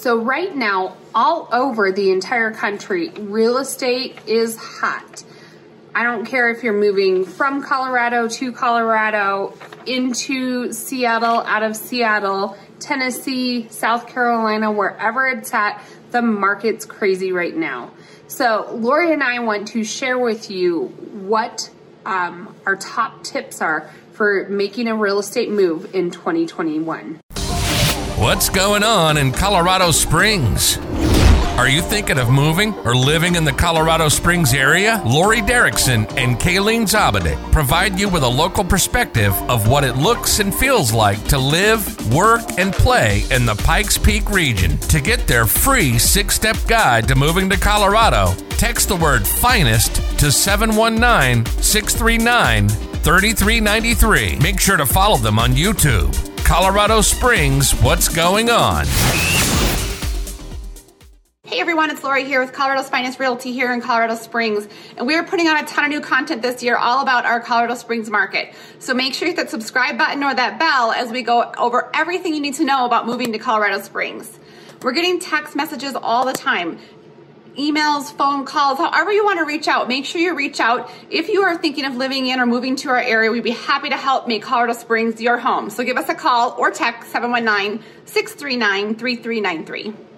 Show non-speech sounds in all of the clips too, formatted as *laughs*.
So, right now, all over the entire country, real estate is hot. I don't care if you're moving from Colorado to Colorado, into Seattle, out of Seattle, Tennessee, South Carolina, wherever it's at, the market's crazy right now. So, Laurie and I want to share with you what um, our top tips are for making a real estate move in 2021. What's going on in Colorado Springs? Are you thinking of moving or living in the Colorado Springs area? Laurie Derickson and Kalene Zaabadick provide you with a local perspective of what it looks and feels like to live, work, and play in the Pikes Peak region. To get their free six step guide to moving to Colorado, text the word finest to 719 639 3393. Make sure to follow them on YouTube. Colorado Springs, what's going on? Hey everyone, it's Laurie here with Colorado's Finest Realty here in Colorado Springs. And we are putting on a ton of new content this year all about our Colorado Springs market. So make sure you hit that subscribe button or that bell as we go over everything you need to know about moving to Colorado Springs. We're getting text messages all the time emails, phone calls, however you want to reach out. Make sure you reach out. If you are thinking of living in or moving to our area, we'd be happy to help make Colorado Springs your home. So give us a call or text 719 639 3393.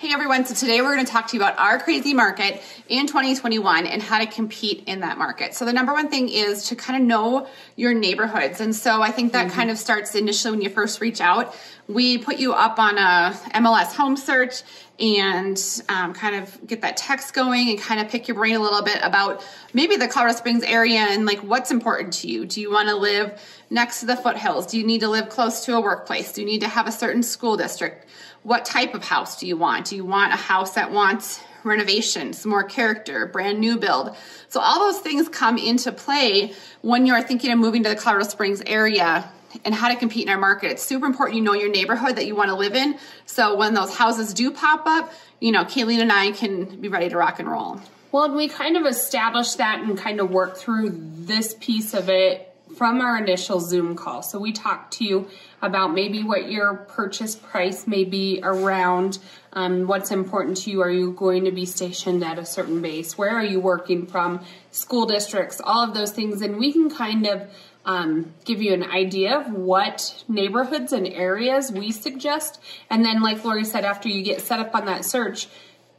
Hey everyone, so today we're going to talk to you about our crazy market in 2021 and how to compete in that market. So the number one thing is to kind of know your neighborhoods. And so I think that mm-hmm. kind of starts initially when you first reach out. We put you up on a MLS home search and um, kind of get that text going and kind of pick your brain a little bit about maybe the Colorado Springs area and like what's important to you. Do you want to live next to the foothills? Do you need to live close to a workplace? Do you need to have a certain school district? What type of house do you want? Do you want a house that wants renovations, more character, brand new build? So all those things come into play when you're thinking of moving to the Colorado Springs area and how to compete in our market. It's super important you know your neighborhood that you want to live in. So when those houses do pop up, you know, Kalene and I can be ready to rock and roll. Well, and we kind of established that and kind of worked through this piece of it from our initial Zoom call. So we talked to you about maybe what your purchase price may be around, um, what's important to you. Are you going to be stationed at a certain base? Where are you working from? School districts, all of those things. And we can kind of um, give you an idea of what neighborhoods and areas we suggest. And then, like Laurie said, after you get set up on that search,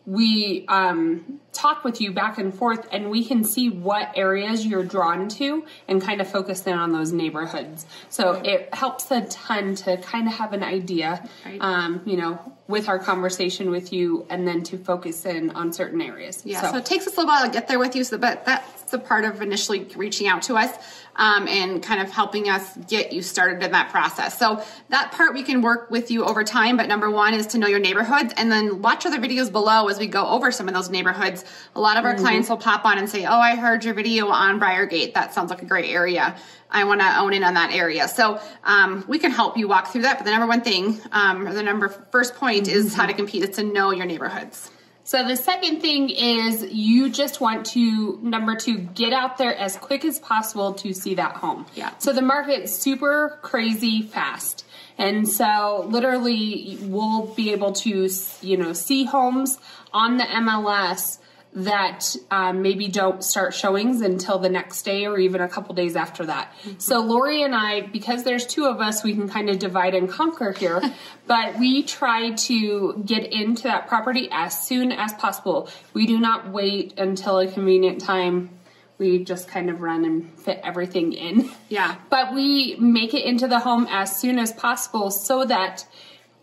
we um, talk with you back and forth and we can see what areas you're drawn to and kind of focus in on those neighborhoods. So it helps a ton to kind of have an idea um, you know with our conversation with you and then to focus in on certain areas. Yeah so, so it takes us a little while to get there with you so but that's the part of initially reaching out to us um, and kind of helping us get you started in that process. So that part we can work with you over time. But number one is to know your neighborhoods and then watch other videos below as we go over some of those neighborhoods. A lot of our mm-hmm. clients will pop on and say, Oh, I heard your video on Briargate. That sounds like a great area. I want to own in on that area. So um, we can help you walk through that. But the number one thing, um, or the number first point mm-hmm. is how to compete is to know your neighborhoods. So the second thing is you just want to number two get out there as quick as possible to see that home. Yeah. So the market's super crazy fast. And so literally we'll be able to you know see homes on the MLS that um, maybe don't start showings until the next day or even a couple days after that. Mm-hmm. So Lori and I, because there's two of us, we can kind of divide and conquer here. *laughs* but we try to get into that property as soon as possible. We do not wait until a convenient time. We just kind of run and fit everything in. Yeah. *laughs* But we make it into the home as soon as possible so that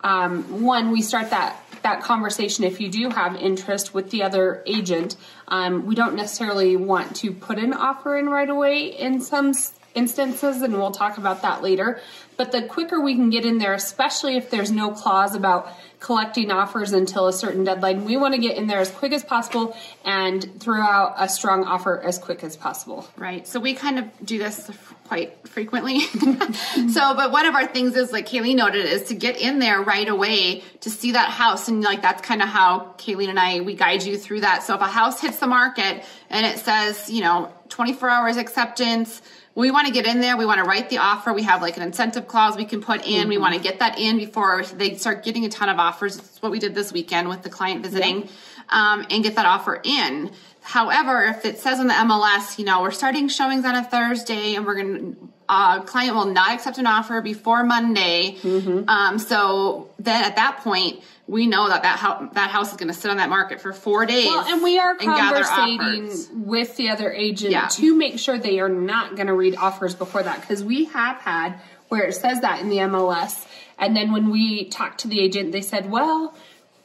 um, one, we start that that conversation if you do have interest with the other agent. Um, we don't necessarily want to put an offer in right away in some instances, and we'll talk about that later. But the quicker we can get in there, especially if there's no clause about collecting offers until a certain deadline, we want to get in there as quick as possible and throw out a strong offer as quick as possible. Right. So we kind of do this quite frequently. *laughs* so, but one of our things is, like Kalene noted, is to get in there right away to see that house. And like that's kind of how Kalene and I, we guide you through that. So if a house hits the market and it says, you know, 24 hours acceptance, we want to get in there. We want to write the offer. We have like an incentive clause we can put in. We want to get that in before they start getting a ton of offers. It's what we did this weekend with the client visiting um, and get that offer in. However, if it says on the MLS, you know, we're starting showings on a Thursday and we're going to, uh, client will not accept an offer before Monday. Um, so then at that point, we know that that, hou- that house is going to sit on that market for four days. Well, and we are gather conversating with the other agent Yeah. to make sure they are not going to read offers before that because we have had where it says that in the MLS, and then when we talked to the agent, they said, "Well,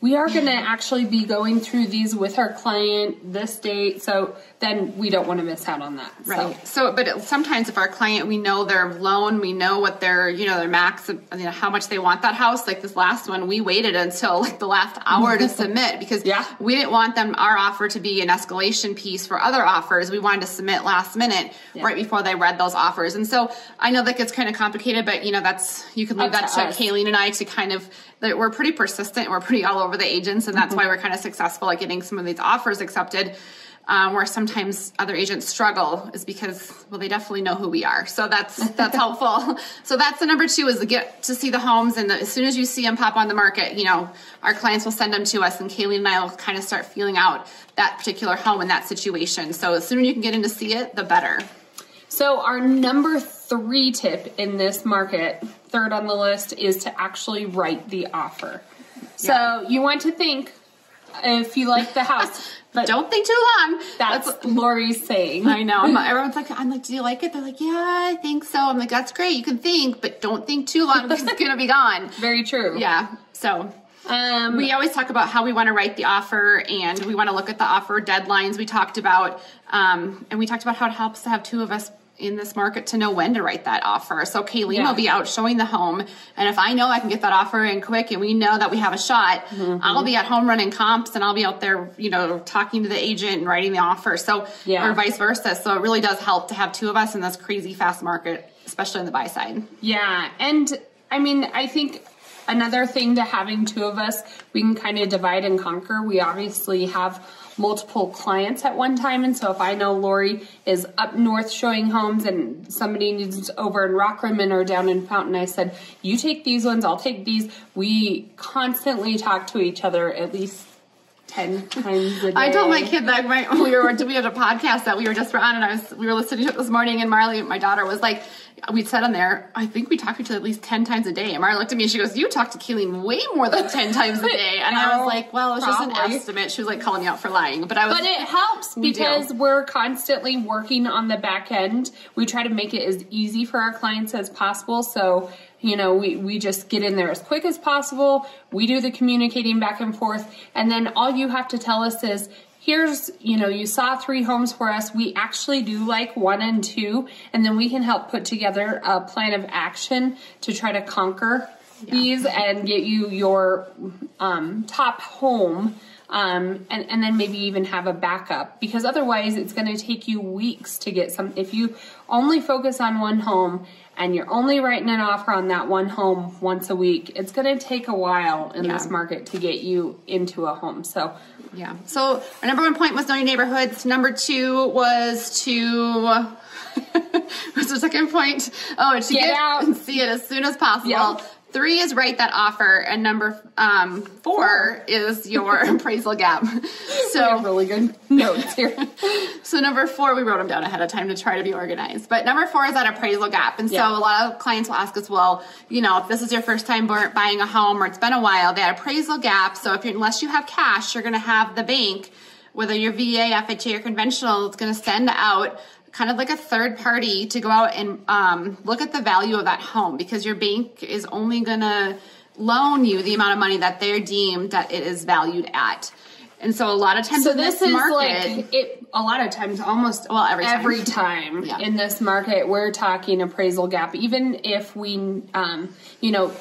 we are going to actually be going through these with our client this date, so then we don't want to miss out on that." So- Right. So, but it, sometimes if our client, we know their loan, we know what their, you know, their max, you know, how much they want that house. Like this last one, we waited until like the last hour to *laughs* submit because Yeah. we didn't want them, our offer to be an escalation piece for other offers. We wanted to submit last minute Yeah. right before they read those offers. And so I know that gets kind of complicated, but you know, that's, you can leave Up that to to. Kalene and I to kind of, that we're pretty persistent. We're pretty all over the agents and that's why we're kind of successful at getting some of these offers accepted um, where sometimes other agents struggle is because well they definitely know who we are. So that's that's *laughs* helpful. So that's the number two is to get to see the homes and the, as soon as you see them pop on the market you know our clients will send them to us and Kalene and i will kind of start feeling out that particular home in that situation. So as soon as you can get in to see it the better. So our number three tip in this market, third on the list, is to actually write the offer. So Yeah. you want to think if you like the house, *laughs* but don't think too long that's Laurie's saying. I know. I'm, *laughs* everyone's like, I'm like, do you like it? They're like, yeah, I think so. I'm like, that's great. You can think, but don't think too long because it's *laughs* gonna be gone. Very true. Yeah. So Um, we always talk about how we want to write the offer and we want to look at the offer deadlines we talked about um, and we talked about how it helps to have two of us in this market to know when to write that offer so Kalene Yeah. will be out showing the home and if i know i can get that offer in quick and we know that we have a shot Mm-hmm. i'll be at home running comps and i'll be out there you know talking to the agent and writing the offer so Yeah. or vice versa so it really does help to have two of us in this crazy fast market especially on the buy side Yeah, and I mean, I think another thing to having two of us, we can kind of divide and conquer. We obviously have multiple clients at one time, and so if I know Lori is up north showing homes and somebody needs over in Rockrimmon or down in Fountain, I said, "You take these ones, I'll take these." We constantly talk to each other at least ten times a day. I told my kid that my, we were we had a podcast that we were just on, and I was we were listening to it this morning, and Marley, my daughter, was like, we said on there, I think we talked to each other at least ten times a day. And Marley looked at me, and she goes, "You talk to Keelan way more than ten times a day," and I Oh, was like, "Well, it's just an estimate." She was like calling me out for lying, but I was. But it helps We because we're constantly working on the back end. We try to make it as easy for our clients as possible. So, you know, we, we just get in there as quick as possible. We do the communicating back and forth. And then all you have to tell us is, here's, you know, you saw three homes for us. We actually do like one and two. And then we can help put together a plan of action to try to conquer these and get you your um, top home um, and, and then maybe even have a backup because otherwise it's going to take you weeks to get some. If you only focus on one home and you're only writing an offer on that one home once a week, it's going to take a while in Yeah. this market to get you into a home. So, Yeah. So our number one point was knowing neighborhoods. Number two was to. *laughs* What's the second point? Oh, to Get get, out. and see it as soon as possible. Yep. Three is write that offer, and number um, four is your *laughs* appraisal gap. So, really good notes here. *laughs* so number four, we wrote them down ahead of time to try to be organized. But number four is that appraisal gap, and Yeah. so a lot of clients will ask us, well, you know, if this is your first time buying a home or it's been a while, that appraisal gap. So if you unless you have cash, you're going to have the bank, whether you're VA, FHA, or conventional, it's going to send out kind of like a third party to go out and um, look at the value of that home because your bank is only going to loan you the amount of money that they're deemed that it is valued at. And so a lot of times So in this this, is market, like it. A lot of times, almost Well, every time. every *laughs* time Yeah. in this market, we're talking appraisal gap. Even if we, um, you know,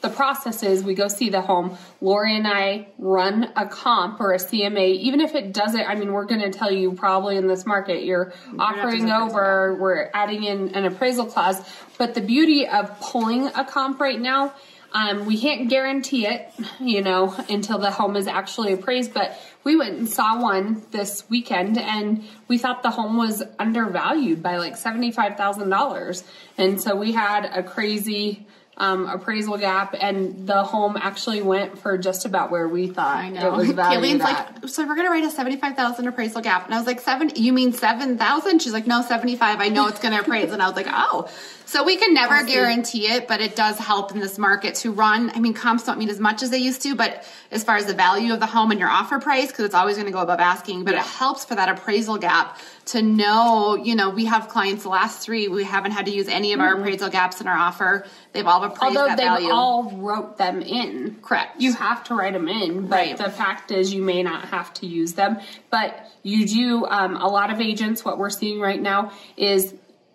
the process is we go see the home. Laurie and I run a comp or a CMA. Even if it doesn't, I mean, we're going to tell you probably in this market you're offering do appraisal over. We're adding in an appraisal clause. But the beauty of pulling a comp right now. Um, we can't guarantee it, you know, until the home is actually appraised, but we went and saw one this weekend and we thought the home was undervalued by like $75,000. And so we had a crazy um, appraisal gap, and the home actually went for just about where we thought I know. it was valued Kalene's at. like, so we're gonna write a seventy-five thousand appraisal gap, and I was like, seven? You mean seven thousand? She's like, no, seventy-five. I know it's gonna appraise, and I was like, oh. So we can never guarantee it, but it does help in this market to run. I mean, comps don't mean as much as they used to, but as far as the value of the home and your offer price, because it's always going to go above asking, but it helps for that appraisal gap to know. You know, we have clients the last three, we haven't had to use any of our appraisal gaps in our offer. They've all appraised Although that they've value. all wrote them in. Correct. You have to write them in, but Right. the fact is you may not have to use them. But you do, um, a lot of agents, what we're seeing right now is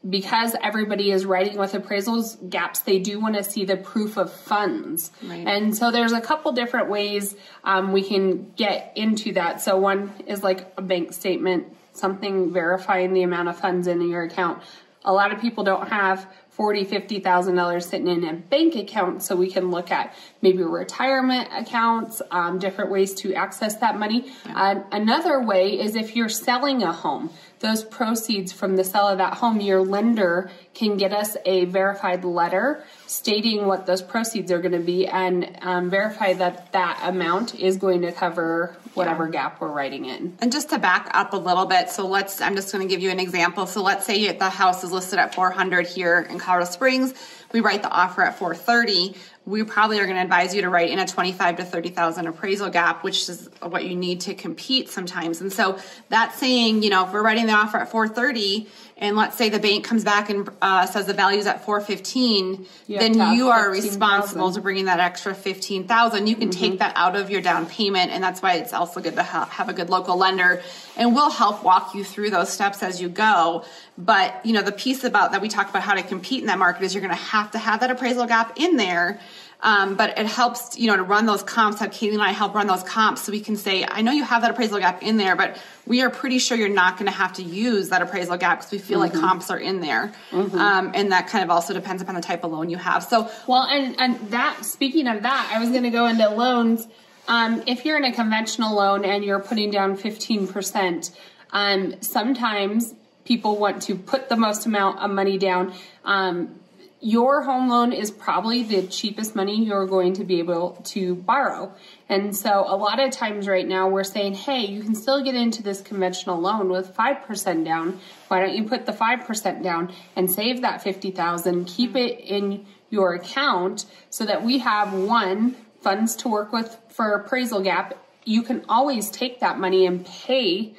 because everybody is writing with appraisals gaps, they do want to see the proof of funds. Right. And so there's a couple different ways um, we can get into that. So one is like a bank statement, something verifying the amount of funds in your account. A lot of people don't have forty, fifty thousand dollars sitting in a bank account, so we can look at maybe retirement accounts, um, different ways to access that money. Uh, another way is if you're selling a home, those proceeds from the sale of that home, your lender can get us a verified letter stating what those proceeds are going to be and um, verify that that amount is going to cover whatever gap we're writing in. And just to back up a little bit, so let's, I'm just going to give you an example. So let's say the house is listed at 400 here in Colorado Springs. We write the offer at 430. We probably are going to advise you to write in a 25 to 30,000 appraisal gap, which is what you need to compete sometimes. And so that's saying, you know, if we're writing the offer at 430 and let's say the bank comes back and uh, says the value's at 415, You have then you are 15,000. responsible to bringing that extra 15,000. You can take that out of your down payment and that's why it's also good to ha- have a good local lender and we'll help walk you through those steps as you go. But, you know, the piece about that we talk about how to compete in that market is you're going to have to have that appraisal gap in there. Um, but it helps, you know, to run those comps, have Katie and I help run those comps so we can say, I know you have that appraisal gap in there, but we are pretty sure you're not going to have to use that appraisal gap because we feel like comps are in there. Um, and that kind of also depends upon the type of loan you have. So Well, and, and that, speaking of that, I was going to go into loans. Um, if you're in a conventional loan and you're putting down 15%, um, sometimes people want to put the most amount of money down. Um, your home loan is probably the cheapest money you're going to be able to borrow. And so a lot of times right now we're saying, hey, you can still get into this conventional loan with 5% down. Why don't you put the 5% down and save that 50,000, keep it in your account so that we have one funds to work with for appraisal gap. You can always take that money and pay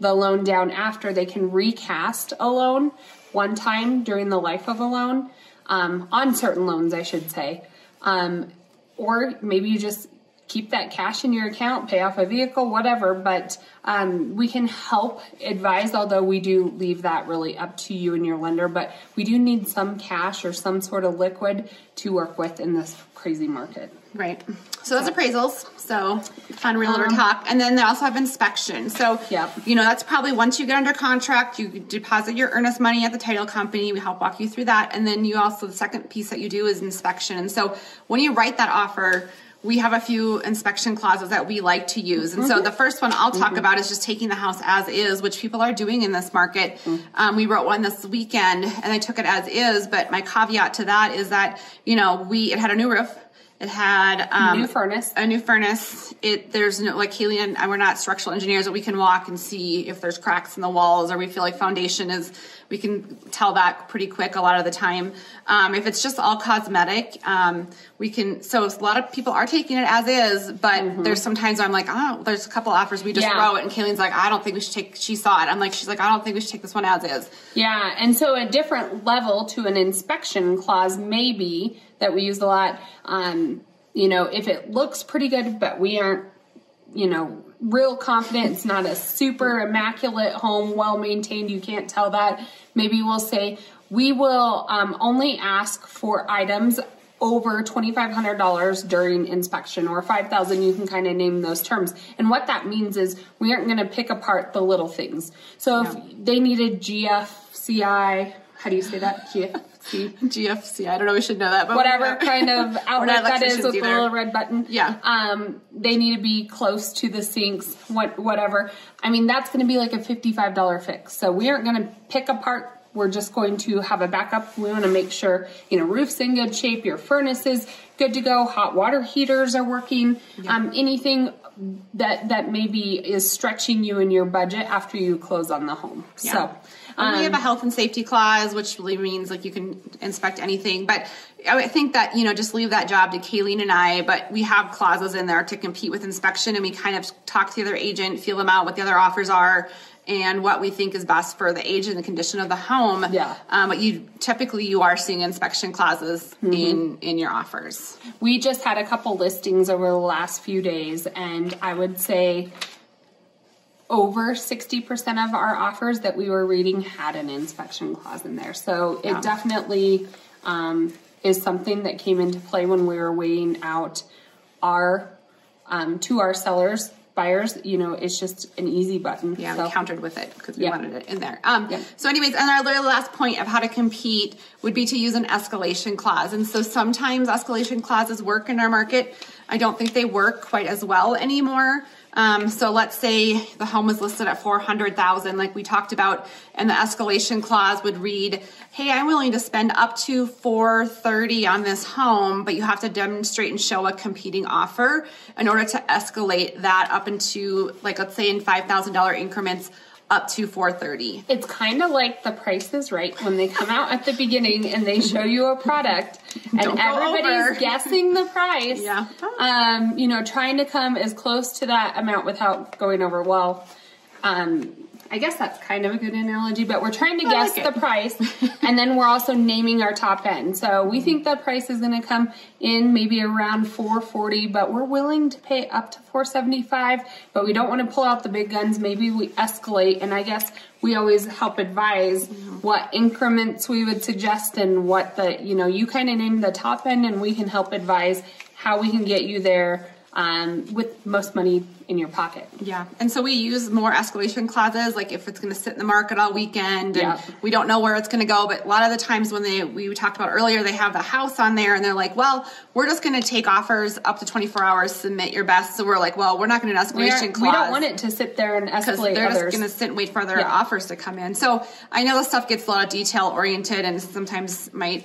the loan down after they can recast a loan one time during the life of a loan um, on certain loans i should say. Um, or maybe you just keep that cash in your account pay off a vehicle whatever but um, we can help advise although we do leave that really up to you and your lender but we do need some cash or some sort of liquid to work with in this crazy market Right. So those appraisals. So fun realtor um, talk, and then they also have inspection. So Yep. you know that's probably once you get under contract, you deposit your earnest money at the title company. We help walk you through that, and then you also the second piece that you do is inspection. And so when you write that offer. We have a few inspection clauses that we like to use. And so mm-hmm. the first one I'll talk mm-hmm. about is just taking the house as is, which people are doing in this market. Mm-hmm. Um, we wrote one this weekend and I took it as is, but my caveat to that is that, you know, we, it had a new roof. It had um, New furnace. A new furnace. It there's no like Haley and I, we're not structural engineers, but we can walk and see if there's cracks in the walls or we feel like foundation is. We can tell that pretty quick a lot of the time. Um, if it's just all cosmetic, um, we can. So a lot of people are taking it as is, but there's sometimes I'm like, oh, there's a couple offers we just Mm-hmm. Yeah. wrote, and Kalene's like, I don't think we should take. She saw it. I'm like, she's like, I don't think we should take this one as is. Yeah, and so a different level to an inspection clause may be that we use a lot. Um, you know, if it looks pretty good, but we aren't, you know, real confident it's not a super immaculate home, well maintained, you can't tell that. Maybe we'll say we will um, only ask for items over $2500 during inspection or 5000 you can kind of name those terms and what that means is we aren't going to pick apart the little things so if they needed gfci how do you say that gf GFC. I don't know. We should know that, but whatever kind of *laughs* outlet that is with either. the little red button. Yeah. Um, they need to be close to the sinks. What, whatever. I mean, that's going to be like a fifty-five dollar fix. So we aren't going to pick apart. We're just going to have a backup. We want to make sure you know roof's in good shape, your furnace is good to go, hot water heaters are working. Yeah. Um, anything that that maybe is stretching you in your budget after you close on the home. Yeah. So um, we have a health and safety clause, which really means like you can inspect anything. But I think that you know just leave that job to Kalene and I. But we have clauses in there to compete with inspection, and we kind of talk to the other agent, feel them out, what the other offers are, and what we think is best for the age and the condition of the home. Yeah. Um, but you typically you are seeing inspection clauses mm-hmm. in in your offers. We just had a couple listings over the last few days, and I would say over 60% of our offers that we were reading had an inspection clause in there. So it definitely um, is something that came into play when we were weighing out our um, to our sellers buyers you know it's just an easy button yeah so. we countered with it because we yeah. wanted it in there um, yeah. so anyways and our last point of how to compete would be to use an escalation clause and so sometimes escalation clauses work in our market i don't think they work quite as well anymore um, so let's say the home was listed at 400,000 like we talked about and the escalation clause would read, "Hey, I'm willing to spend up to 430 on this home, but you have to demonstrate and show a competing offer in order to escalate that up into like let's say in $5,000 increments up to 430 it's kind of like the price is right when they come out at the beginning and they show you a product and everybody's guessing the price. Yeah. Um you know trying to come as close to that amount without going over well um I guess that's kind of a good analogy, but we're trying to I guess like the price *laughs* and then we're also naming our top end. So we think the price is going to come in maybe around 440, but we're willing to pay up to 475, but we don't want to pull out the big guns. Maybe we escalate and I guess we always help advise what increments we would suggest and what the, you know, you kind of name the top end and we can help advise how we can get you there um, with most money in your pocket. Yeah. And so we use more escalation clauses, like if it's going to sit in the market all weekend and yeah. we don't know where it's going to go. But a lot of the times when they, we talked about earlier, they have the house on there and they're like, well, we're just going to take offers up to 24 hours, submit your best. So we're like, well, we're not going to escalation clause. We don't want it to sit there and escalate they're others. just going to sit and wait for their yeah. offers to come in. So I know the stuff gets a lot of detail oriented and sometimes might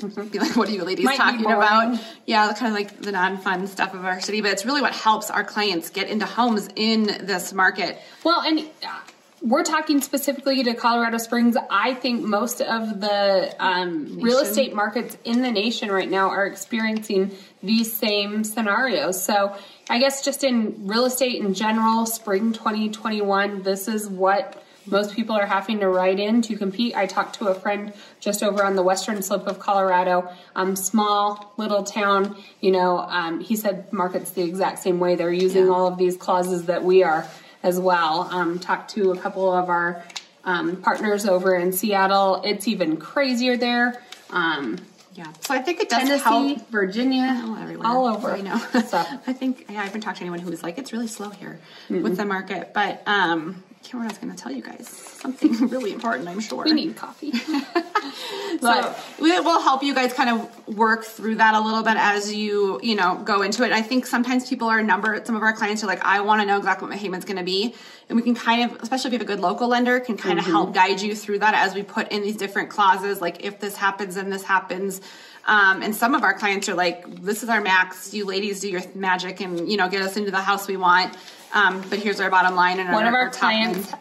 *laughs* be like, what are you ladies Might talking about? Yeah, kind of like the non fun stuff of our city, but it's really what helps our clients get into homes in this market. Well, and uh, we're talking specifically to Colorado Springs. I think most of the um, real estate markets in the nation right now are experiencing these same scenarios. So, I guess just in real estate in general, spring 2021, this is what most people are having to write in to compete. I talked to a friend just over on the western slope of Colorado, um, small little town. You know, um, he said markets the exact same way. They're using yeah. all of these clauses that we are as well. Um, talked to a couple of our um, partners over in Seattle. It's even crazier there. Um, yeah. So I think it does Tennessee, help. Virginia, oh, all over. I know. so *laughs* I think yeah, I haven't talked to anyone who's like it's really slow here mm with the market, but um, I can't remember what I was going to tell you guys. Something *laughs* really important, I'm sure. We need coffee. *laughs* but so, we will help you guys kind of work through that a little bit as you, you know, go into it. I think sometimes people are number, Some of our clients are like, I want to know exactly what my payment's going to be. And we can kind of, especially if you have a good local lender, can kind mm-hmm. of help guide you through that as we put in these different clauses. Like if this happens and this happens. Um, and some of our clients are like, this is our max. You ladies do your magic and, you know, get us into the house we want. Um, but here's our bottom line. And one our, of our, our clients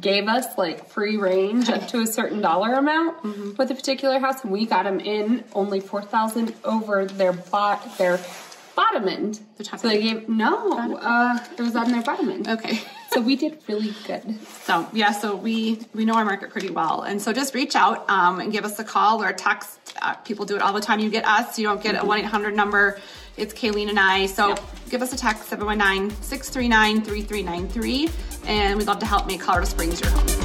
gave us like free range up to a certain dollar amount mm-hmm. with a particular house, and we got them in only four thousand over their bot their bottom end. The top so they gave no, uh, it was on their bottom end. Okay. *laughs* so we did really good. So yeah, so we we know our market pretty well, and so just reach out um, and give us a call or a text. Uh, people do it all the time. You get us. You don't get mm-hmm. a one eight hundred number. It's Kalene and I. So yep. give us a text 719 639 3393, and we'd love to help make Colorado Springs your home.